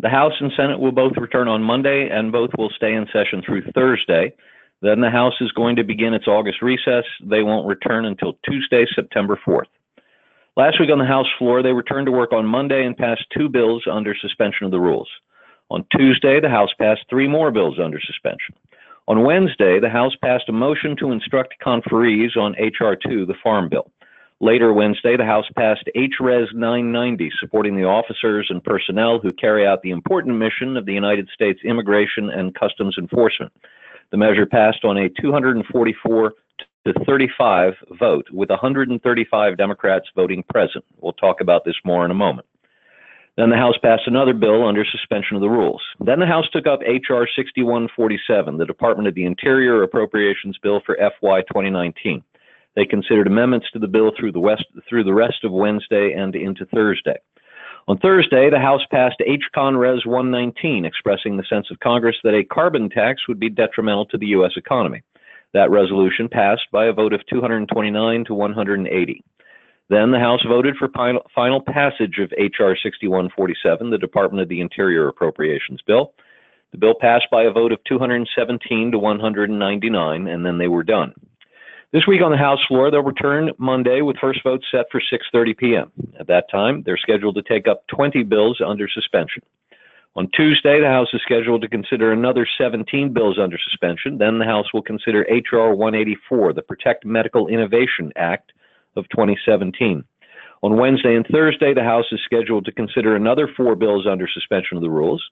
The House and Senate will both return on Monday, and both will stay in session through Thursday. Then the House is going to begin its August recess. They won't return until Tuesday, September 4th. Last week on the House floor, they returned to work on Monday and passed two bills under suspension of the rules. On Tuesday, the House passed three more bills under suspension. On Wednesday, the House passed a motion to instruct conferees on H.R. 2, the Farm Bill. Later Wednesday, the House passed H.Res. 990, supporting the officers and personnel who carry out the important mission of the United States Immigration and Customs Enforcement. The measure passed on a 244 to 35 vote, with 135 Democrats voting present. We'll talk about this more in a moment. Then the House passed another bill under suspension of the rules. Then the House took up H.R. 6147, the Department of the Interior Appropriations Bill for FY 2019. They considered amendments to the bill through the, west, through the rest of Wednesday and into Thursday. On Thursday, the House passed H-Con Res 119, expressing the sense of Congress that a carbon tax would be detrimental to the U.S. economy. That resolution passed by a vote of 229 to 180. Then the House voted for final, final passage of H.R. 6147, the Department of the Interior Appropriations Bill. The bill passed by a vote of 217 to 199, and then they were done. This week on the House floor, they'll return Monday with first vote set for 6:30 p.m. At that time, they're scheduled to take up 20 bills under suspension. On Tuesday, the House is scheduled to consider another 17 bills under suspension. Then the House will consider H.R. 184, the Protect Medical Innovation Act of 2017. On Wednesday and Thursday, the House is scheduled to consider another four bills under suspension of the rules.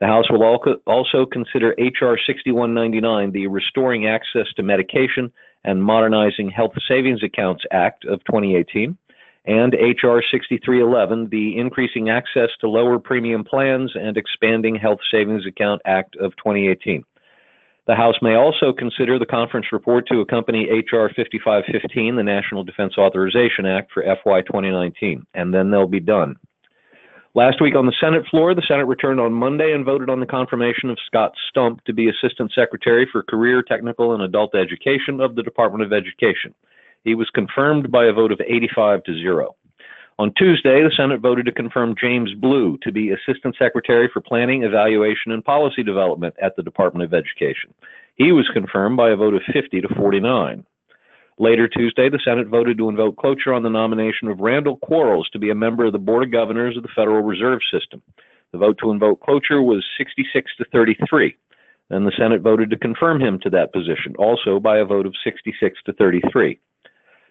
The House will also consider H.R. 6199, the Restoring Access to Medication and Modernizing Health Savings Accounts Act of 2018, and H.R. 6311, the Increasing Access to Lower Premium Plans and Expanding Health Savings Account Act of 2018. The House may also consider the conference report to accompany H.R. 5515, the National Defense Authorization Act for FY 2019, and then they'll be done. Last week on the Senate floor, the Senate returned on Monday and voted on the confirmation of Scott Stump to be Assistant Secretary for Career, Technical, and Adult Education of the Department of Education. He was confirmed by a vote of 85 to 0. On Tuesday, the Senate voted to confirm James Blew to be Assistant Secretary for Planning, Evaluation, and Policy Development at the Department of Education. He was confirmed by a vote of 50 to 49. Later Tuesday, the Senate voted to invoke cloture on the nomination of Randall Quarles to be a member of the Board of Governors of the Federal Reserve System. The vote to invoke cloture was 66 to 33. Then the Senate voted to confirm him to that position, also by a vote of 66 to 33.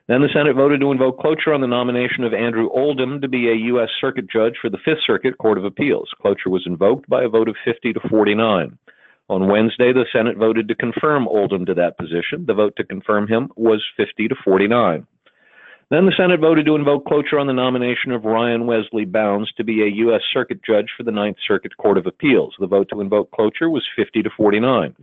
Then the Senate voted to invoke cloture on the nomination of Andrew Oldham to be a U.S. Circuit Judge for the Fifth Circuit Court of Appeals. Cloture was invoked by a vote of 50 to 49. On Wednesday, the Senate voted to confirm Oldham to that position. The vote to confirm him was 50 to 49. Then the Senate voted to invoke cloture on the nomination of Ryan Wesley Bounds to be a U.S. Circuit Judge for the Ninth Circuit Court of Appeals. The vote to invoke cloture was 50 to 49.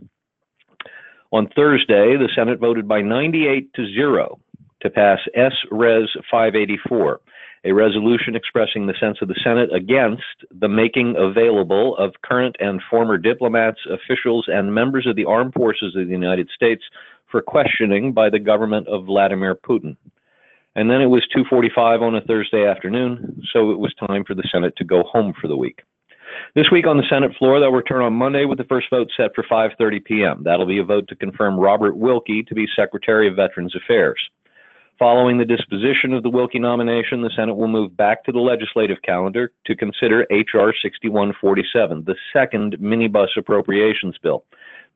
On Thursday, the Senate voted by 98 to 0 to pass S. Res. 584, a resolution expressing the sense of the Senate against the making available of current and former diplomats, officials, and members of the armed forces of the United States for questioning by the government of Vladimir Putin. And then it was 2:45 on a Thursday afternoon, so it was time for the Senate to go home for the week. This week on the Senate floor, they'll return on Monday with the first vote set for 5:30 p.m. That'll be a vote to confirm Robert Wilkie to be Secretary of Veterans Affairs. Following the disposition of the Wilkie nomination, the Senate will move back to the legislative calendar to consider H.R. 6147, the second minibus appropriations bill.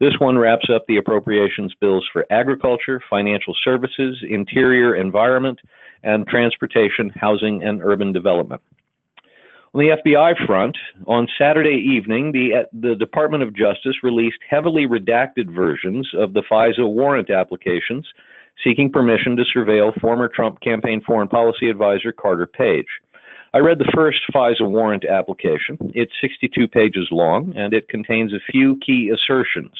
This one wraps up the appropriations bills for agriculture, financial services, interior environment, and transportation, housing, and urban development. On the FBI front, on Saturday evening, the, the Department of Justice released heavily redacted versions of the FISA warrant applications seeking permission to surveil former Trump campaign foreign policy advisor Carter Page. I read the first FISA warrant application. It's 62 pages long, and it contains a few key assertions,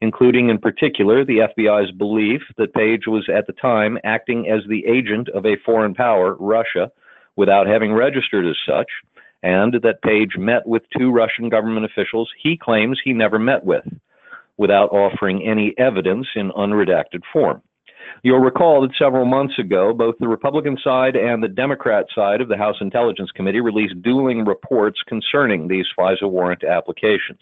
including, in particular, the FBI's belief that Page was at the time acting as the agent of a foreign power, Russia, without having registered as such, and that Page met with two Russian government officials he claims he never met with, without offering any evidence in unredacted form. You'll recall that several months ago, both the Republican side and the Democrat side of the House Intelligence Committee released dueling reports concerning these FISA warrant applications.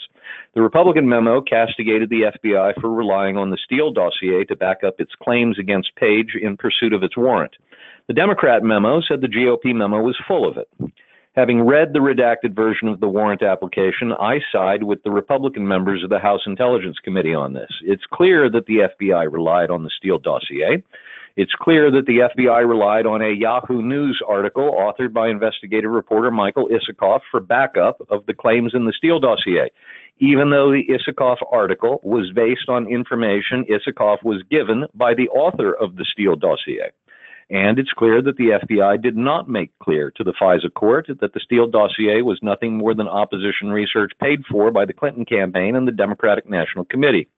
The Republican memo castigated the FBI for relying on the Steele dossier to back up its claims against Page in pursuit of its warrant. The Democrat memo said the GOP memo was full of it. Having read the redacted version of the warrant application, I side with the Republican members of the House Intelligence Committee on this. It's clear that the FBI relied on the Steele dossier. It's clear that the FBI relied on a Yahoo News article authored by investigative reporter Michael Isikoff for backup of the claims in the Steele dossier, even though the Isikoff article was based on information Isikoff was given by the author of the Steele dossier. And it's clear that the FBI did not make clear to the FISA court that the Steele dossier was nothing more than opposition research paid for by the Clinton campaign and the Democratic National Committee.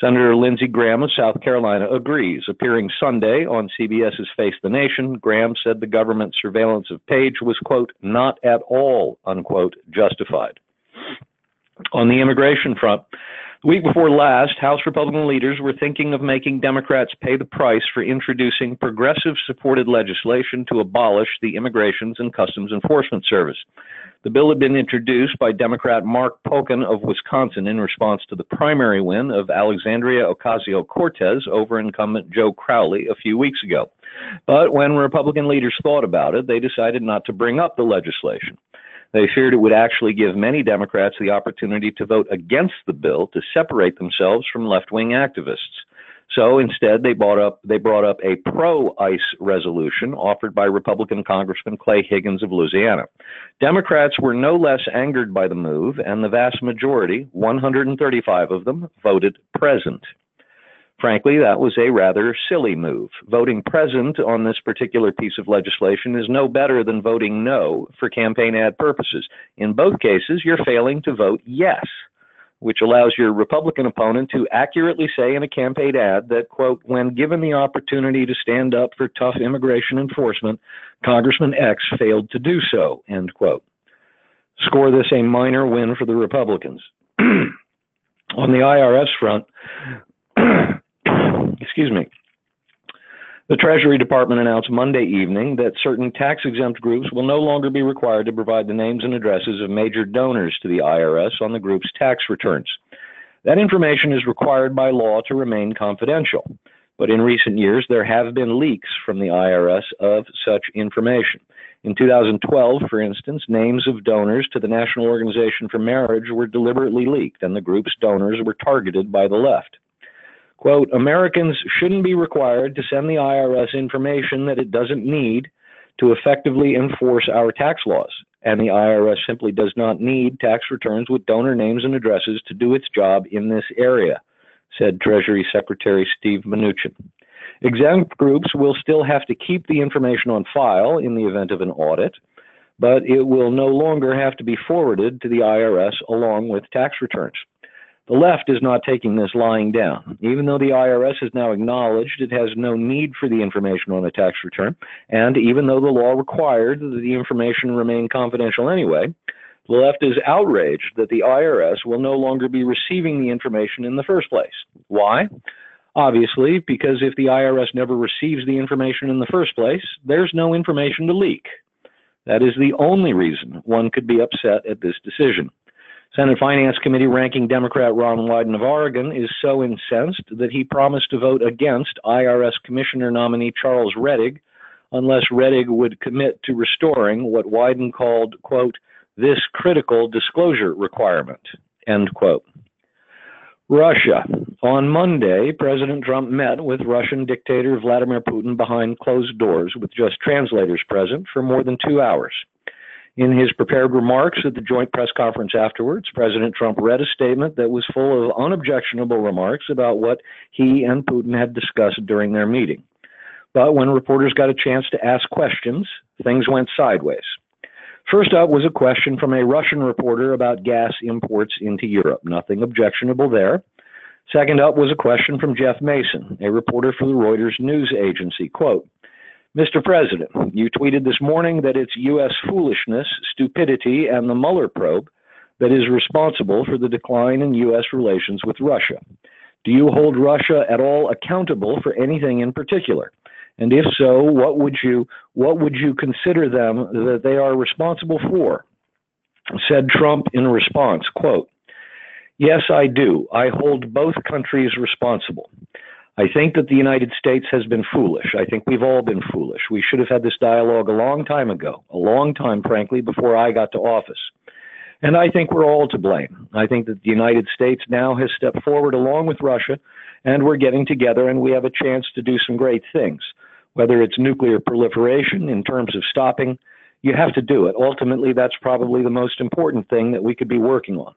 Senator Lindsey Graham of South Carolina agrees. Appearing Sunday on CBS's Face the Nation, Graham said the government surveillance of Page was, quote, not at all, unquote, justified. On the immigration front, the week before last, House Republican leaders were thinking of making Democrats pay the price for introducing progressive supported legislation to abolish the Immigrations and Customs Enforcement Service. The bill had been introduced by Democrat Mark Pocan of Wisconsin in response to the primary win of Alexandria Ocasio Cortez over incumbent Joe Crowley a few weeks ago. But when Republican leaders thought about it, they decided not to bring up the legislation. They feared it would actually give many Democrats the opportunity to vote against the bill to separate themselves from left wing activists. So instead, they up they brought up a pro-ICE resolution offered by Republican Congressman Clay Higgins of Louisiana. Democrats were no less angered by the move, and the vast majority, 135 of them, voted present. Frankly, that was a rather silly move. Voting present on this particular piece of legislation is no better than voting no for campaign ad purposes. In both cases, you're failing to vote yes, which allows your Republican opponent to accurately say in a campaign ad that, quote, when given the opportunity to stand up for tough immigration enforcement, Congressman X failed to do so, end quote. Score this a minor win for the Republicans. on the IRS front, excuse me. The Treasury Department announced Monday evening that certain tax exempt groups will no longer be required to provide the names and addresses of major donors to the IRS on the group's tax returns. That information is required by law to remain confidential. But in recent years, there have been leaks from the IRS of such information. In 2012, for instance, names of donors to the National Organization for Marriage were deliberately leaked, and the group's donors were targeted by the left. Quote, Americans shouldn't be required to send the IRS information that it doesn't need to effectively enforce our tax laws. And the IRS simply does not need tax returns with donor names and addresses to do its job in this area, said Treasury Secretary Steve Mnuchin. Exempt groups will still have to keep the information on file in the event of an audit, but it will no longer have to be forwarded to the IRS along with tax returns. The left is not taking this lying down. Even though the IRS has now acknowledged it has no need for the information on a tax return, and even though the law required that the information remain confidential anyway, the left is outraged that the IRS will no longer be receiving the information in the first place. Why? Obviously, because if the IRS never receives the information in the first place, there's no information to leak. That is the only reason one could be upset at this decision. Senate Finance Committee ranking Democrat Ron Wyden of Oregon is so incensed that he promised to vote against IRS Commissioner nominee Charles Rettig unless Rettig would commit to restoring what Wyden called, quote, this critical disclosure requirement, end quote. Russia. On Monday, President Trump met with Russian dictator Vladimir Putin behind closed doors with just translators present for more than two hours. In his prepared remarks at the joint press conference afterwards, President Trump read a statement that was full of unobjectionable remarks about what he and Putin had discussed during their meeting. But when reporters got a chance to ask questions, things went sideways. First up was a question from a Russian reporter about gas imports into Europe. Nothing objectionable there. Second up was a question from Jeff Mason, a reporter for the Reuters news agency. Quote, Mr. President, you tweeted this morning that it's U.S. foolishness, stupidity, and the Mueller probe that is responsible for the decline in U.S. relations with Russia. Do you hold Russia at all accountable for anything in particular? And if so, what would you what would you consider them that they are responsible for? Said Trump in response, quote, Yes, I do. I hold both countries responsible. I think that the United States has been foolish. I think we've all been foolish. We should have had this dialogue a long time ago, a long time, frankly, before I got to office. And I think we're all to blame. I think that the United States now has stepped forward along with Russia, and we're getting together, and we have a chance to do some great things. Whether it's nuclear proliferation in terms of stopping, you have to do it. Ultimately, that's probably the most important thing that we could be working on.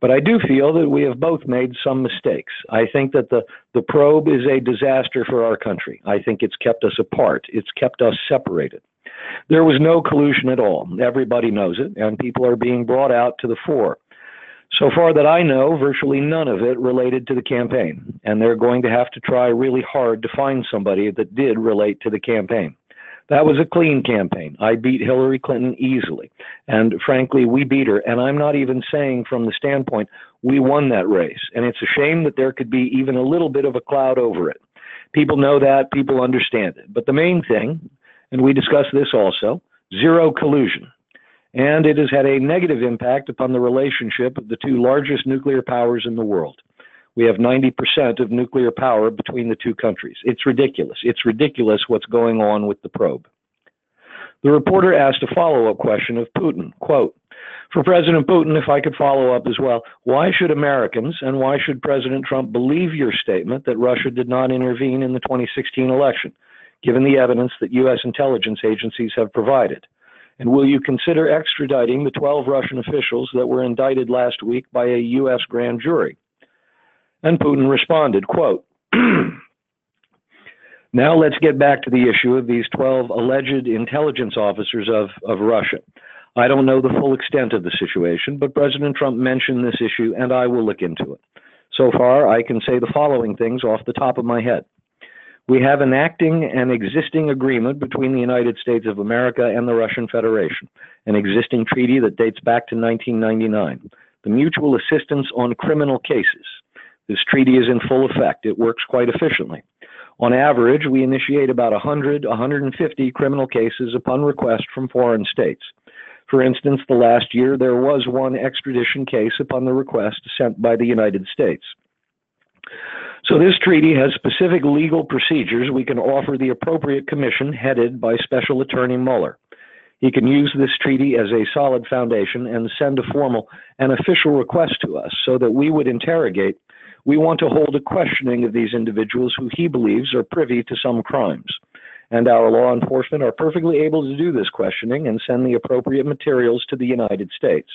But I do feel that we have both made some mistakes. I think that the, the probe is a disaster for our country. I think it's kept us apart, it's kept us separated. There was no collusion at all. Everybody knows it, and people are being brought out to the fore. So far that I know, virtually none of it related to the campaign, and they're going to have to try really hard to find somebody that did relate to the campaign. That was a clean campaign. I beat Hillary Clinton easily. And frankly, we beat her. And I'm not even saying from the standpoint we won that race. And it's a shame that there could be even a little bit of a cloud over it. People know that, people understand it. But the main thing, and we discussed this also, zero collusion. And it has had a negative impact upon the relationship of the two largest nuclear powers in the world. We have 90% of nuclear power between the two countries. It's ridiculous. It's ridiculous what's going on with the probe. The reporter asked a follow up question of Putin. Quote, for President Putin, if I could follow up as well, why should Americans and why should President Trump believe your statement that Russia did not intervene in the 2016 election, given the evidence that U.S. intelligence agencies have provided? And will you consider extraditing the 12 Russian officials that were indicted last week by a U.S. grand jury? And Putin responded, quote, Now let's get back to the issue of these 12 alleged intelligence officers of, of Russia. I don't know the full extent of the situation, but President Trump mentioned this issue and I will look into it. So far, I can say the following things off the top of my head. We have an existing agreement between the United States of America and the Russian Federation, an existing treaty that dates back to 1999, the Mutual Assistance on Criminal Cases. This treaty is in full effect. It works quite efficiently. On average, we initiate about 100, 150 criminal cases upon request from foreign states. For instance, the last year there was one extradition case upon the request sent by the United States. So this treaty has specific legal procedures we can offer the appropriate commission headed by Special Attorney Mueller. He can use this treaty as a solid foundation and send a formal and official request to us so that we would interrogate we want to hold a questioning of these individuals who he believes are privy to some crimes. And our law enforcement are perfectly able to do this questioning and send the appropriate materials to the United States.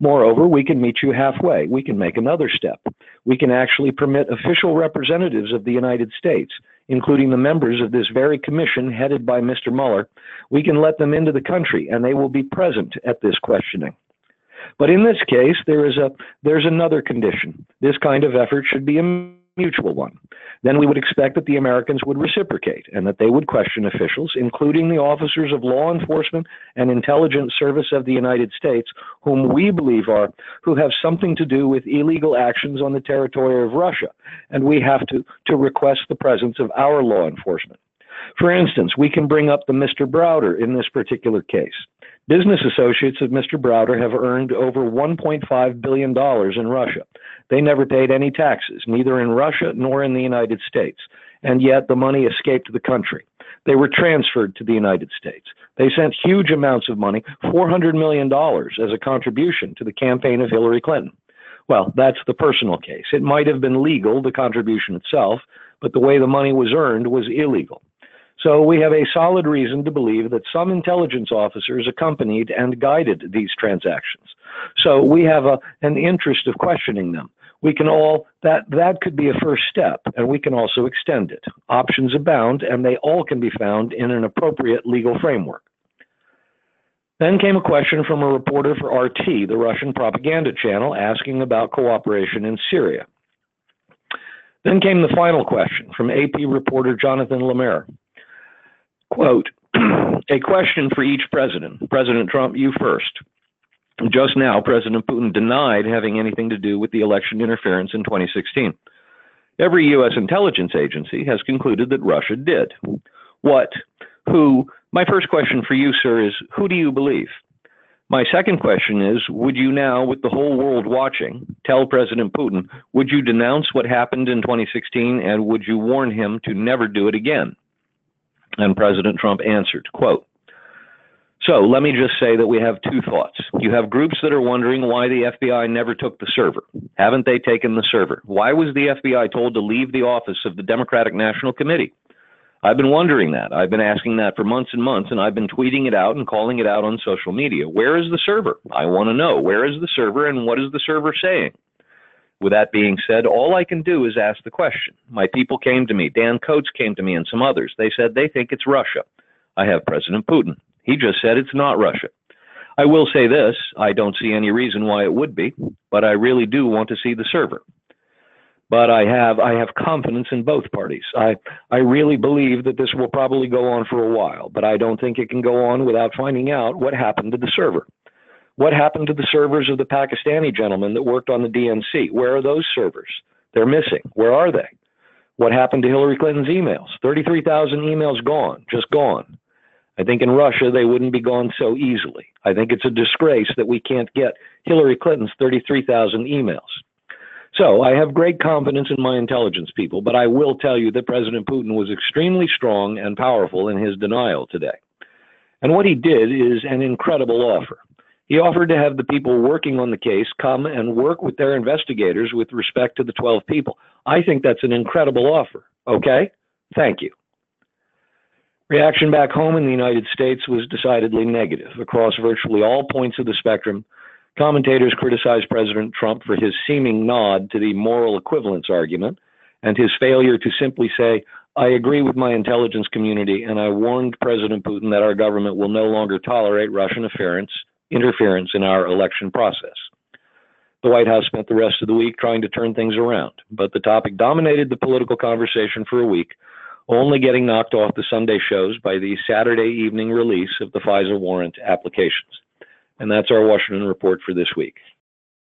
Moreover, we can meet you halfway. We can make another step. We can actually permit official representatives of the United States, including the members of this very commission headed by Mr. Mueller, we can let them into the country and they will be present at this questioning. But in this case, there is a there's another condition. This kind of effort should be a mutual one. Then we would expect that the Americans would reciprocate and that they would question officials, including the officers of law enforcement and intelligence service of the United States, whom we believe are who have something to do with illegal actions on the territory of Russia, and we have to to request the presence of our law enforcement. For instance, we can bring up the Mr. Browder in this particular case. Business associates of Mr. Browder have earned over $1.5 billion in Russia. They never paid any taxes, neither in Russia nor in the United States, and yet the money escaped the country. They were transferred to the United States. They sent huge amounts of money, $400 million, as a contribution to the campaign of Hillary Clinton. Well, that's the personal case. It might have been legal, the contribution itself, but the way the money was earned was illegal. So we have a solid reason to believe that some intelligence officers accompanied and guided these transactions. So we have a, an interest of questioning them. We can all that that could be a first step, and we can also extend it. Options abound, and they all can be found in an appropriate legal framework. Then came a question from a reporter for RT, the Russian propaganda channel, asking about cooperation in Syria. Then came the final question from AP reporter Jonathan Lemire. Quote, a question for each president. President Trump, you first. Just now, President Putin denied having anything to do with the election interference in 2016. Every U.S. intelligence agency has concluded that Russia did. What? Who? My first question for you, sir, is who do you believe? My second question is Would you now, with the whole world watching, tell President Putin, would you denounce what happened in 2016 and would you warn him to never do it again? And President Trump answered, quote, so let me just say that we have two thoughts. You have groups that are wondering why the FBI never took the server. Haven't they taken the server? Why was the FBI told to leave the office of the Democratic National Committee? I've been wondering that. I've been asking that for months and months, and I've been tweeting it out and calling it out on social media. Where is the server? I want to know. Where is the server, and what is the server saying? With that being said, all I can do is ask the question. My people came to me. Dan Coats came to me, and some others. They said they think it's Russia. I have President Putin. He just said it's not Russia. I will say this I don't see any reason why it would be, but I really do want to see the server but I have I have confidence in both parties. I I really believe that this will probably go on for a while, but I don't think it can go on without finding out what happened to the server. What happened to the servers of the Pakistani gentleman that worked on the DNC? Where are those servers? They're missing. Where are they? What happened to Hillary Clinton's emails? 33,000 emails gone, just gone. I think in Russia they wouldn't be gone so easily. I think it's a disgrace that we can't get Hillary Clinton's 33,000 emails. So I have great confidence in my intelligence people, but I will tell you that President Putin was extremely strong and powerful in his denial today. And what he did is an incredible offer. He offered to have the people working on the case come and work with their investigators with respect to the 12 people. I think that's an incredible offer. Okay? Thank you. Reaction back home in the United States was decidedly negative across virtually all points of the spectrum Commentators criticized President Trump for his seeming nod to the moral equivalence argument and his failure to simply say, I agree with my intelligence community, and I warned President Putin that our government will no longer tolerate Russian interference, interference in our election process. The White House spent the rest of the week trying to turn things around, but the topic dominated the political conversation for a week, only getting knocked off the Sunday shows by the Saturday evening release of the FISA warrant applications. And that's our Washington report for this week.